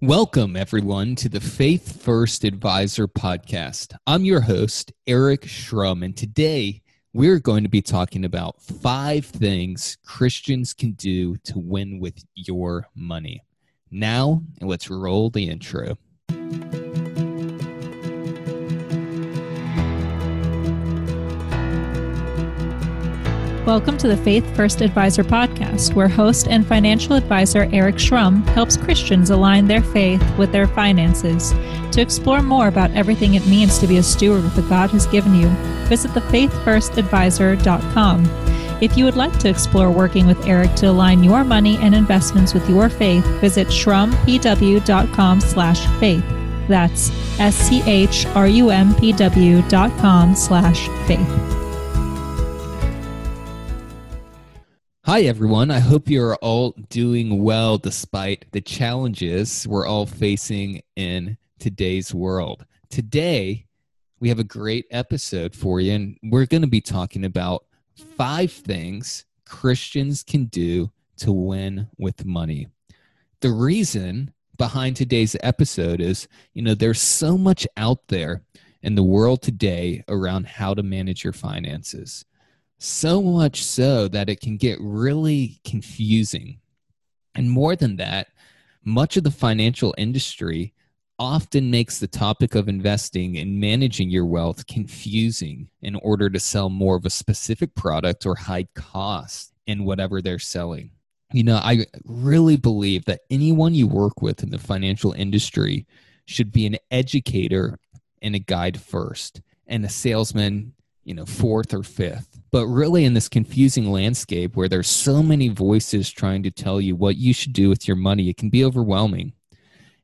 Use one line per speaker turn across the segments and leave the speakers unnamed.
Welcome, everyone, to the Faith First Advisor podcast. I'm your host, Eric Schrum, and today we're going to be talking about five things Christians can do to win with your money. Now, let's roll the intro.
Welcome to the Faith First Advisor podcast, where host and financial advisor Eric Schrum helps Christians align their faith with their finances. To explore more about everything it means to be a steward of what God has given you, visit thefaithfirstadvisor.com. If you would like to explore working with Eric to align your money and investments with your faith, visit schrumpw.com slash faith. That's S-C-H-R-U-M-P-W dot com slash faith.
Hi, everyone. I hope you're all doing well despite the challenges we're all facing in today's world. Today, we have a great episode for you, and we're going to be talking about five things Christians can do to win with money. The reason behind today's episode is you know, there's so much out there in the world today around how to manage your finances so much so that it can get really confusing. And more than that, much of the financial industry often makes the topic of investing and managing your wealth confusing in order to sell more of a specific product or hide costs in whatever they're selling. You know, I really believe that anyone you work with in the financial industry should be an educator and a guide first, and a salesman you know fourth or fifth. But really in this confusing landscape where there's so many voices trying to tell you what you should do with your money it can be overwhelming.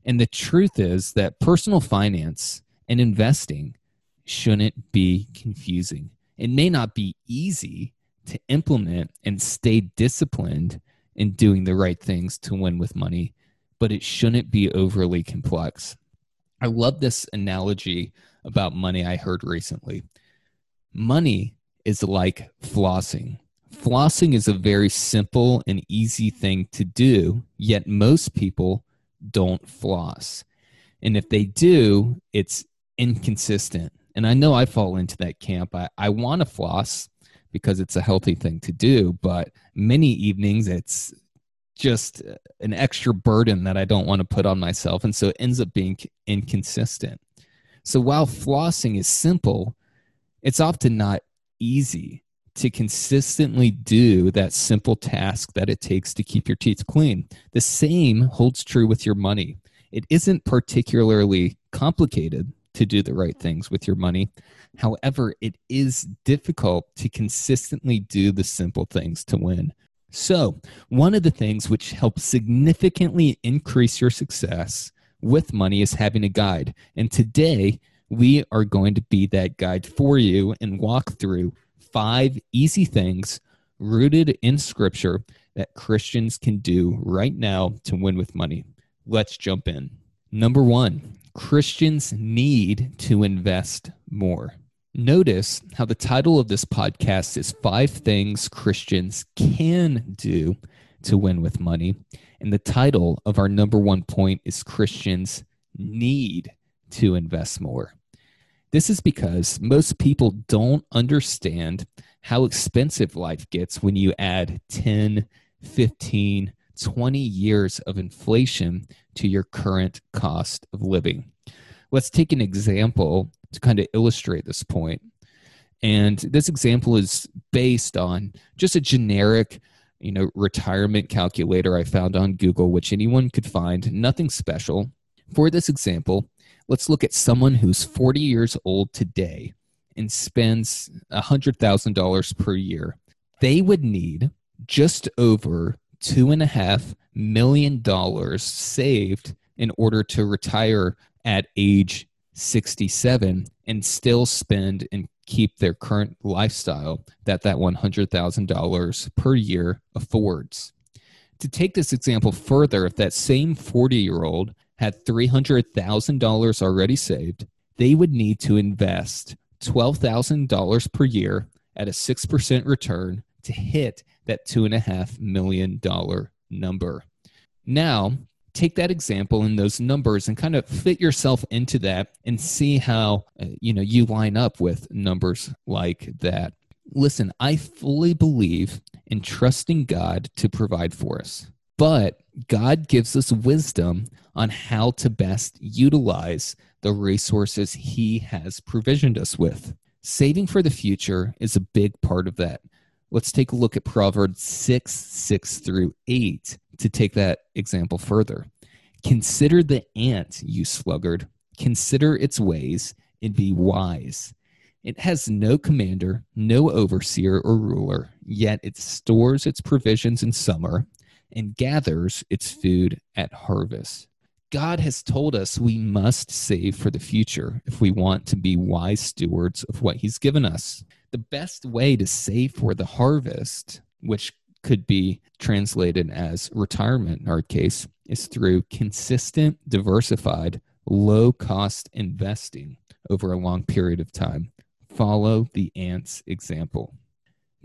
And the truth is that personal finance and investing shouldn't be confusing. It may not be easy to implement and stay disciplined in doing the right things to win with money but it shouldn't be overly complex. I love this analogy about money i heard recently Money is like flossing. Flossing is a very simple and easy thing to do, yet most people don't floss. And if they do, it's inconsistent. And I know I fall into that camp. I, I want to floss because it's a healthy thing to do, but many evenings it's just an extra burden that I don't want to put on myself. And so it ends up being inconsistent. So while flossing is simple, it's often not easy to consistently do that simple task that it takes to keep your teeth clean. The same holds true with your money. It isn't particularly complicated to do the right things with your money. However, it is difficult to consistently do the simple things to win. So, one of the things which helps significantly increase your success with money is having a guide. And today, we are going to be that guide for you and walk through five easy things rooted in scripture that Christians can do right now to win with money. Let's jump in. Number one, Christians need to invest more. Notice how the title of this podcast is Five Things Christians Can Do to Win with Money. And the title of our number one point is Christians Need to Invest More. This is because most people don't understand how expensive life gets when you add 10, 15, 20 years of inflation to your current cost of living. Let's take an example to kind of illustrate this point. And this example is based on just a generic, you know, retirement calculator I found on Google, which anyone could find, nothing special. For this example, let's look at someone who's 40 years old today and spends $100,000 per year. They would need just over two and a half million dollars saved in order to retire at age 67 and still spend and keep their current lifestyle that that $100,000 per year affords. To take this example further, if that same 40 year old had $300,000 already saved, they would need to invest $12,000 per year at a 6% return to hit that $2.5 million number. Now, take that example and those numbers and kind of fit yourself into that and see how uh, you know you line up with numbers like that listen i fully believe in trusting god to provide for us but god gives us wisdom on how to best utilize the resources he has provisioned us with saving for the future is a big part of that let's take a look at proverbs 6 6 through 8 to take that example further. Consider the ant, you sluggard. Consider its ways and be wise. It has no commander, no overseer or ruler, yet it stores its provisions in summer and gathers its food at harvest. God has told us we must save for the future if we want to be wise stewards of what He's given us. The best way to save for the harvest, which could be translated as retirement in our case is through consistent, diversified, low cost investing over a long period of time. Follow the ant's example.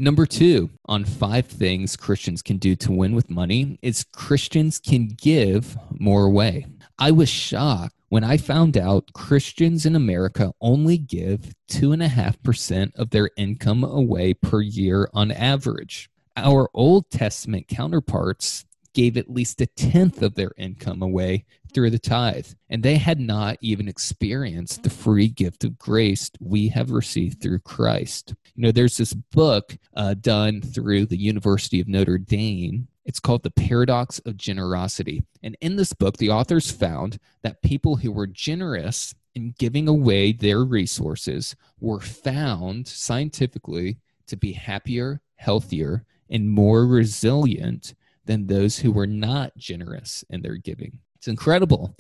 Number two on five things Christians can do to win with money is Christians can give more away. I was shocked when I found out Christians in America only give 2.5% of their income away per year on average our Old Testament counterparts gave at least a tenth of their income away through the tithe, and they had not even experienced the free gift of grace we have received through Christ. You know, there's this book uh, done through the University of Notre Dame. It's called The Paradox of Generosity. And in this book, the authors found that people who were generous in giving away their resources were found scientifically to be happier, healthier, and more resilient than those who were not generous in their giving. It's incredible.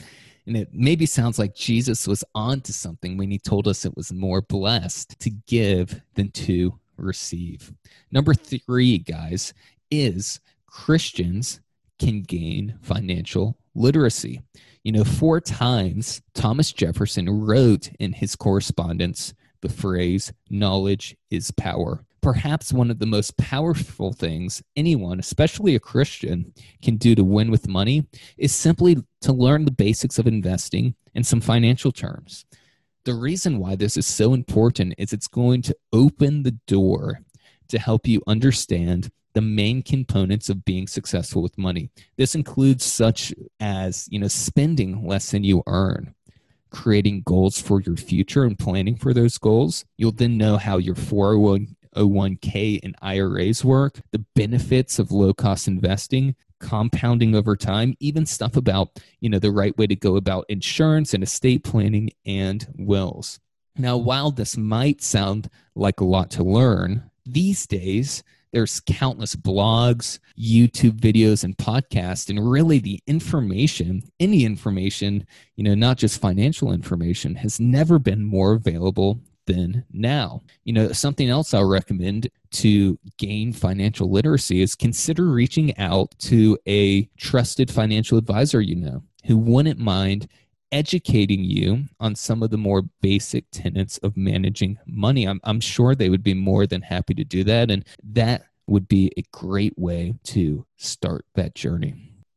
And it maybe sounds like Jesus was onto something when he told us it was more blessed to give than to receive. Number three, guys, is Christians can gain financial literacy. You know, four times Thomas Jefferson wrote in his correspondence the phrase, knowledge is power perhaps one of the most powerful things anyone, especially a Christian, can do to win with money is simply to learn the basics of investing and some financial terms. The reason why this is so important is it's going to open the door to help you understand the main components of being successful with money. This includes such as, you know, spending less than you earn, creating goals for your future and planning for those goals. You'll then know how your 401 401k and IRAs work, the benefits of low cost investing, compounding over time, even stuff about, you know, the right way to go about insurance and estate planning and wills. Now, while this might sound like a lot to learn, these days there's countless blogs, YouTube videos, and podcasts, and really the information, any information, you know, not just financial information, has never been more available than now. You know, something else I'll recommend to gain financial literacy is consider reaching out to a trusted financial advisor you know who wouldn't mind educating you on some of the more basic tenets of managing money. I'm, I'm sure they would be more than happy to do that. And that would be a great way to start that journey.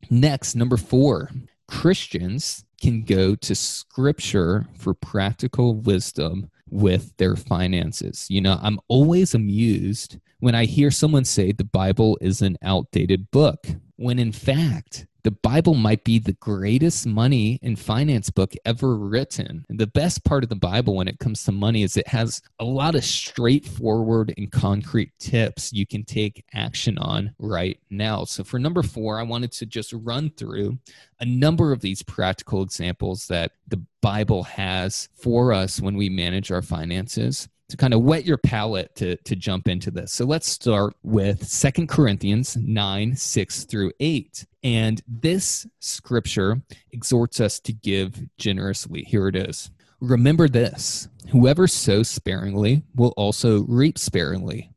Next, number four, Christians can go to scripture for practical wisdom with their finances. You know, I'm always amused when I hear someone say the Bible is an outdated book, when in fact, the Bible might be the greatest money and finance book ever written. The best part of the Bible when it comes to money is it has a lot of straightforward and concrete tips you can take action on right now. So, for number four, I wanted to just run through a number of these practical examples that the Bible has for us when we manage our finances to kind of whet your palate to, to jump into this. So let's start with Second Corinthians 9, 6 through 8. And this scripture exhorts us to give generously. Here it is. Remember this whoever sows sparingly will also reap sparingly,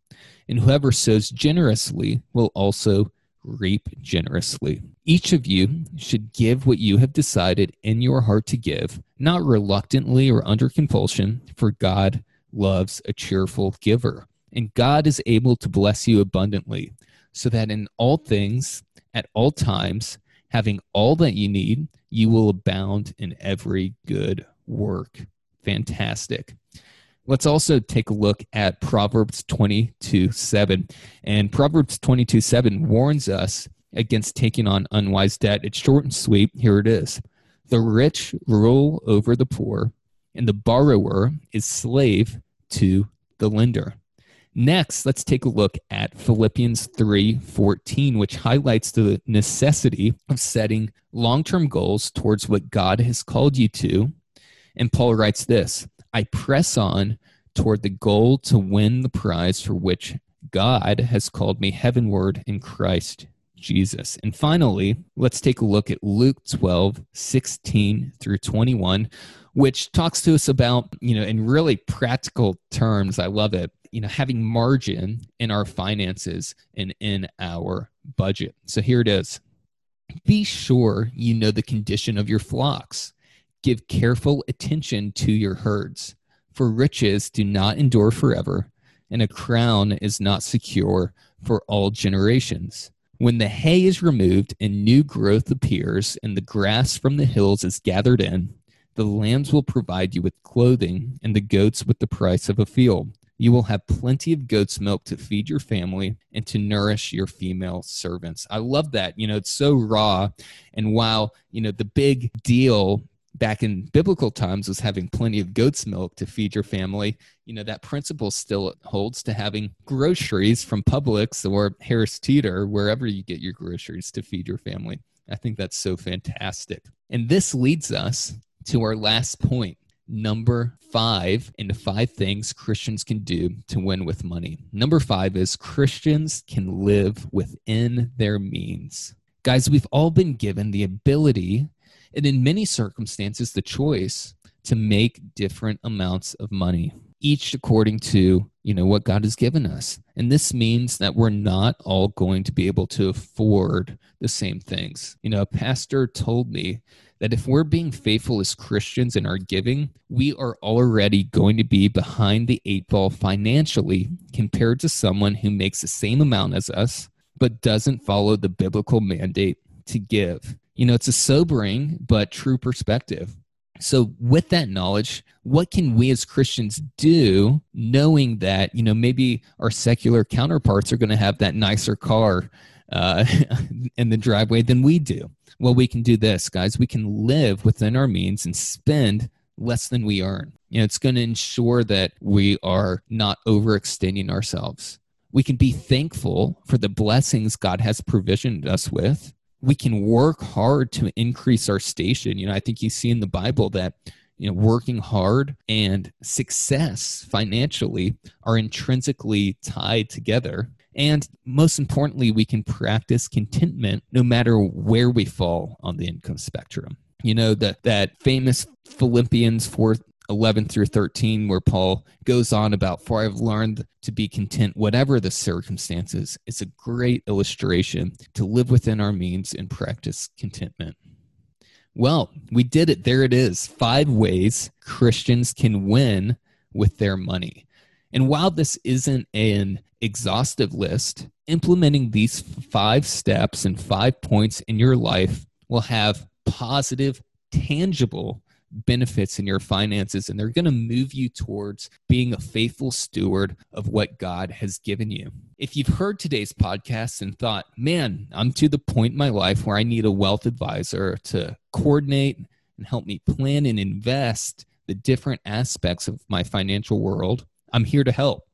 and whoever sows generously will also reap generously. Each of you should give what you have decided in your heart to give, not reluctantly or under compulsion, for God loves a cheerful giver. And God is able to bless you abundantly, so that in all things, at all times, having all that you need, you will abound in every good work. Fantastic. Let's also take a look at Proverbs 22 7. And Proverbs 22 7 warns us against taking on unwise debt. It's short and sweet. Here it is The rich rule over the poor, and the borrower is slave to the lender. Next, let's take a look at Philippians 3:14, which highlights the necessity of setting long-term goals towards what God has called you to. And Paul writes this, I press on toward the goal to win the prize for which God has called me heavenward in Christ Jesus. And finally, let's take a look at Luke 12, 16 through 21, which talks to us about, you know, in really practical terms, I love it, you know, having margin in our finances and in our budget. So here it is. Be sure you know the condition of your flocks. Give careful attention to your herds, for riches do not endure forever, and a crown is not secure for all generations. When the hay is removed and new growth appears, and the grass from the hills is gathered in, the lambs will provide you with clothing, and the goats with the price of a field. You will have plenty of goat's milk to feed your family and to nourish your female servants. I love that. You know, it's so raw. And while, you know, the big deal back in biblical times was having plenty of goat's milk to feed your family you know that principle still holds to having groceries from publix or harris teeter wherever you get your groceries to feed your family i think that's so fantastic and this leads us to our last point number five into five things christians can do to win with money number five is christians can live within their means guys we've all been given the ability and in many circumstances, the choice to make different amounts of money, each according to you know what God has given us. And this means that we're not all going to be able to afford the same things. You know, a pastor told me that if we're being faithful as Christians in our giving, we are already going to be behind the eight ball financially compared to someone who makes the same amount as us but doesn't follow the biblical mandate to give you know, it's a sobering but true perspective. So, with that knowledge, what can we as Christians do knowing that, you know, maybe our secular counterparts are going to have that nicer car uh, in the driveway than we do? Well, we can do this, guys. We can live within our means and spend less than we earn. You know, it's going to ensure that we are not overextending ourselves. We can be thankful for the blessings God has provisioned us with we can work hard to increase our station. You know, I think you see in the Bible that you know working hard and success financially are intrinsically tied together and most importantly we can practice contentment no matter where we fall on the income spectrum you know that that famous philippians 4 11 through 13, where Paul goes on about, For I've learned to be content, whatever the circumstances. It's a great illustration to live within our means and practice contentment. Well, we did it. There it is. Five ways Christians can win with their money. And while this isn't an exhaustive list, implementing these five steps and five points in your life will have positive, tangible benefits in your finances and they're going to move you towards being a faithful steward of what God has given you. If you've heard today's podcast and thought, man, I'm to the point in my life where I need a wealth advisor to coordinate and help me plan and invest the different aspects of my financial world, I'm here to help.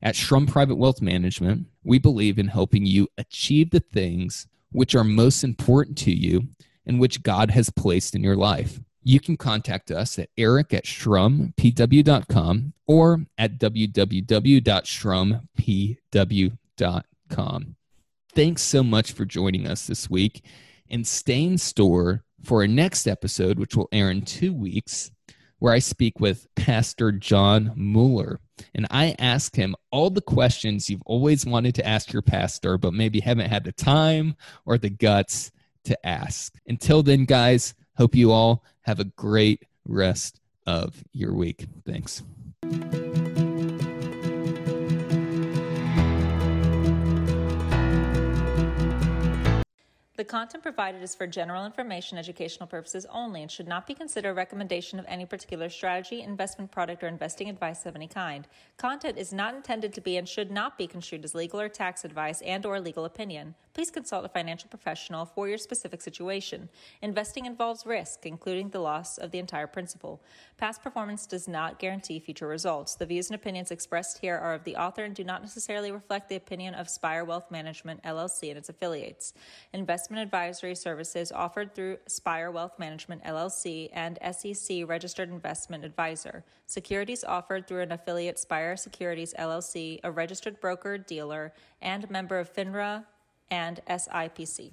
At Schrum Private Wealth Management, we believe in helping you achieve the things which are most important to you and which God has placed in your life you can contact us at eric at schrumpw.com or at www.schrumpw.com. Thanks so much for joining us this week and stay in store for our next episode, which will air in two weeks, where I speak with Pastor John Mueller. And I ask him all the questions you've always wanted to ask your pastor, but maybe haven't had the time or the guts to ask. Until then, guys, Hope you all have a great rest of your week. Thanks.
The content provided is for general information, educational purposes only, and should not be considered a recommendation of any particular strategy, investment product, or investing advice of any kind. Content is not intended to be and should not be construed as legal or tax advice and or legal opinion. Please consult a financial professional for your specific situation. Investing involves risk, including the loss of the entire principal. Past performance does not guarantee future results. The views and opinions expressed here are of the author and do not necessarily reflect the opinion of Spire Wealth Management LLC and its affiliates. Investment advisory services offered through Spire Wealth Management LLC and SEC registered investment advisor. Securities offered through an affiliate Spire Securities LLC, a registered broker dealer, and member of FINRA and SIPC.